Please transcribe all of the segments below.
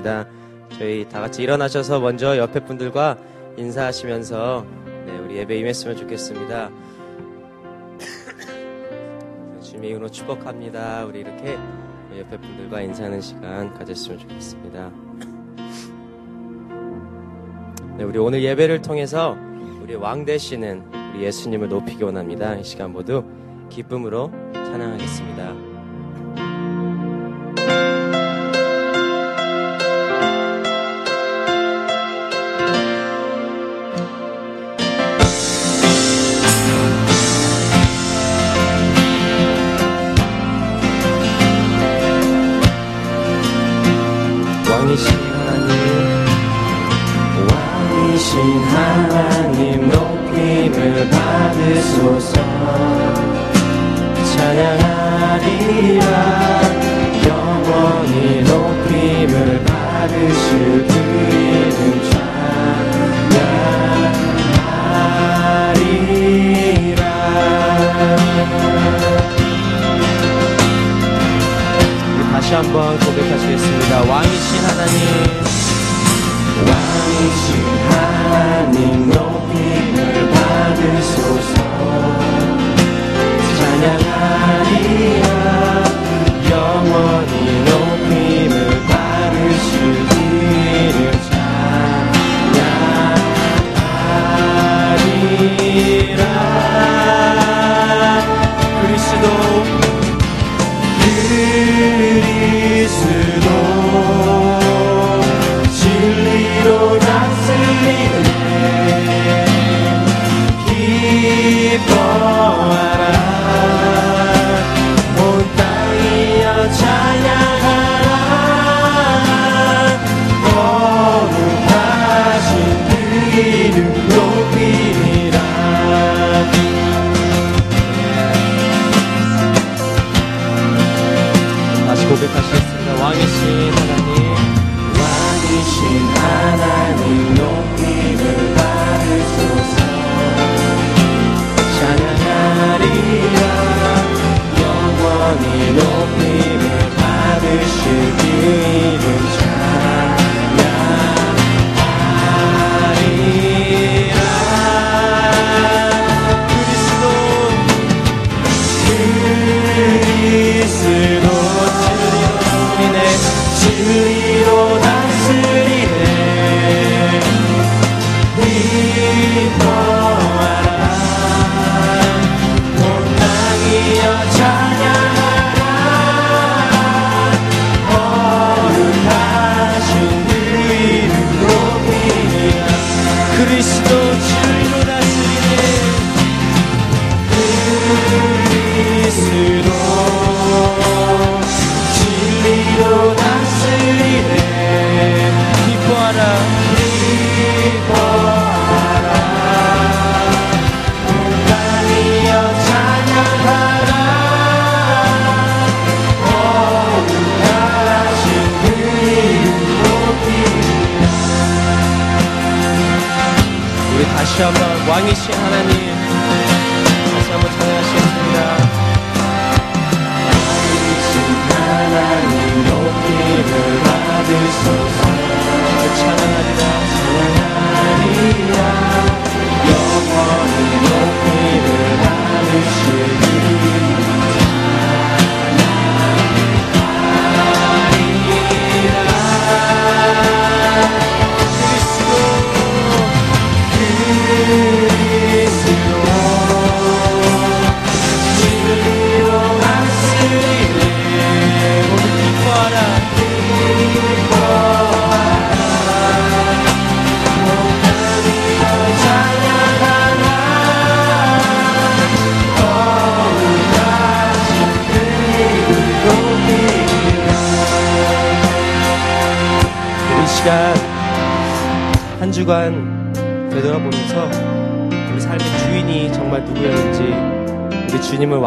좋겠습니다. 저희 다 같이 일어나셔서 먼저 옆에 분들과 인사하시면서 네, 우리 예배 임했으면 좋겠습니다. 주님의 이름으로 축복합니다. 우리 이렇게 옆에 분들과 인사하는 시간 가졌으면 좋겠습니다. 네, 우리 오늘 예배를 통해서 우리 왕 되시는 우리 예수님을 높이기 원합니다. 이 시간 모두 기쁨으로 찬양하겠습니다. 왕이신 하나님 왕이신 하나님 높임을 받으소서. 찬양하리라 영원히 높임을 받으실 그 이 다시 한번 고백하시겠습니다. 왕이신 하나님. 왕이신 하나님 높임을 받으소서. 주간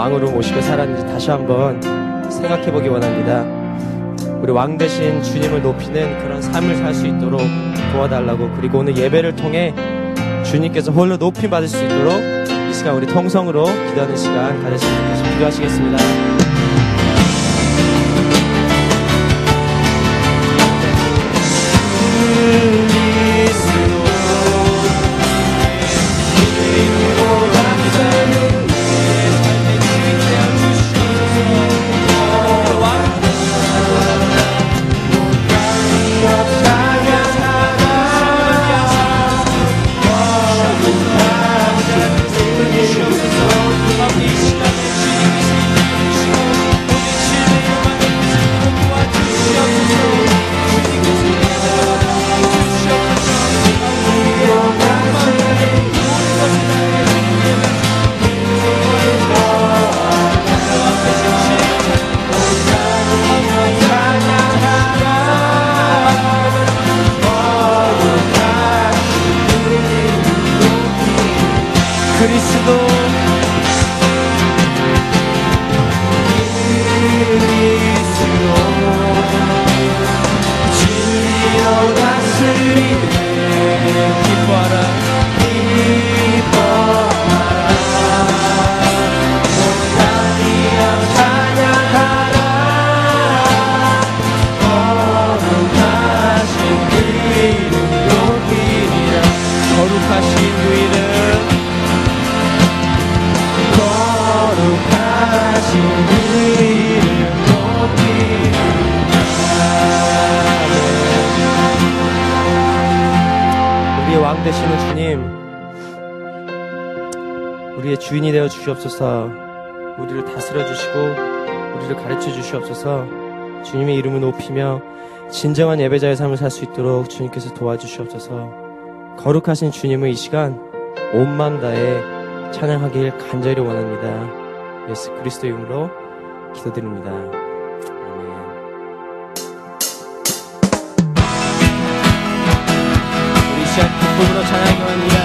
왕으로 모시고 살았는지 다시 한번 생각해 보기 원합니다. 우리 왕 대신 주님을 높이는 그런 삶을 살 수 있도록 도와달라고 그리고 오늘 예배를 통해 주님께서 홀로 높임 받을 수 있도록 이 시간 우리 통성으로 기도하는 시간 가졌으면 좋겠습니다. 기도하시겠습니다. 주시옵소서 우리를 다스려 주시고 우리를 가르쳐 주시옵소서 주님의 이름을 높이며 진정한 예배자의 삶을 살 수 있도록 주님께서 도와주시옵소서 거룩하신 주님의 이 시간 온 마음 다해 찬양하길 간절히 원합니다. 예수 그리스도 이름으로 기도드립니다. 시간 기쁨으로 찬양하기 원합니다.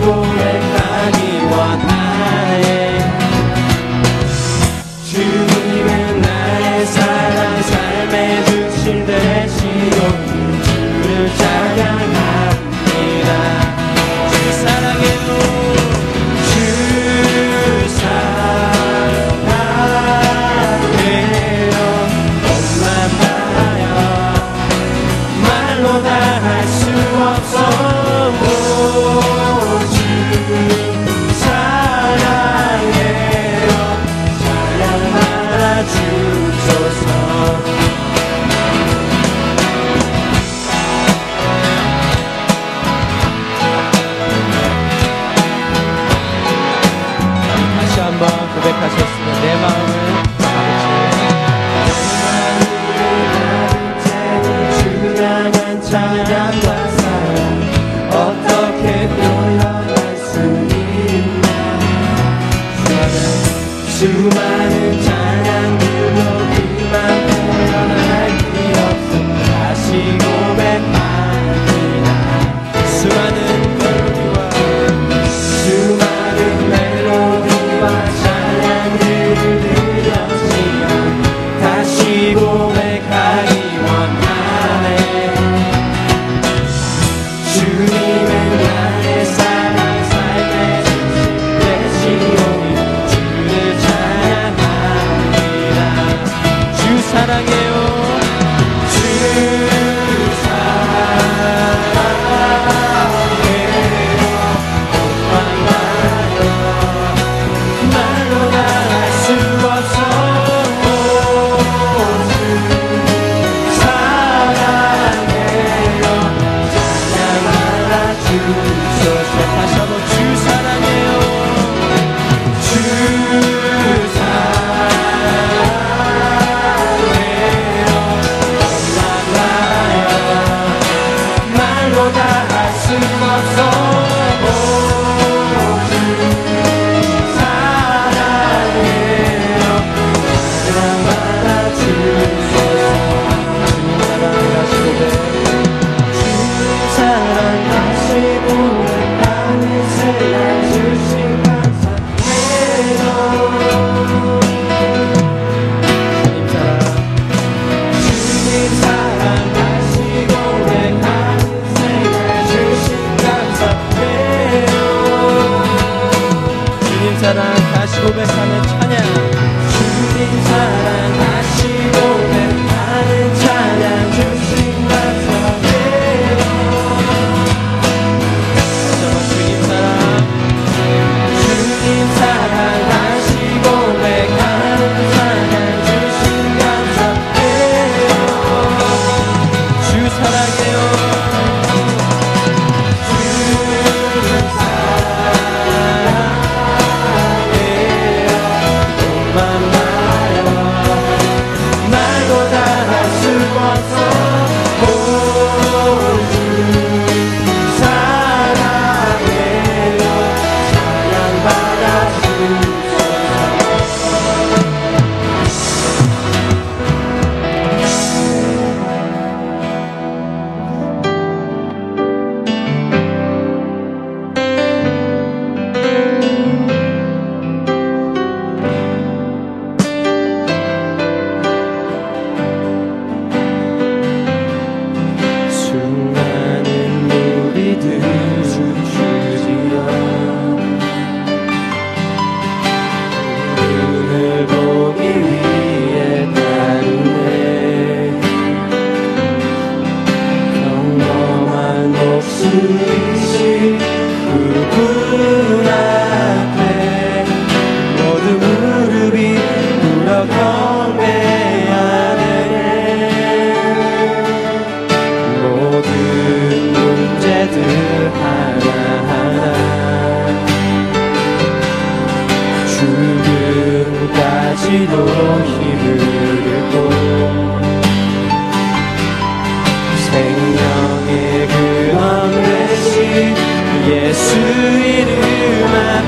다 예수 이름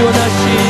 Jonas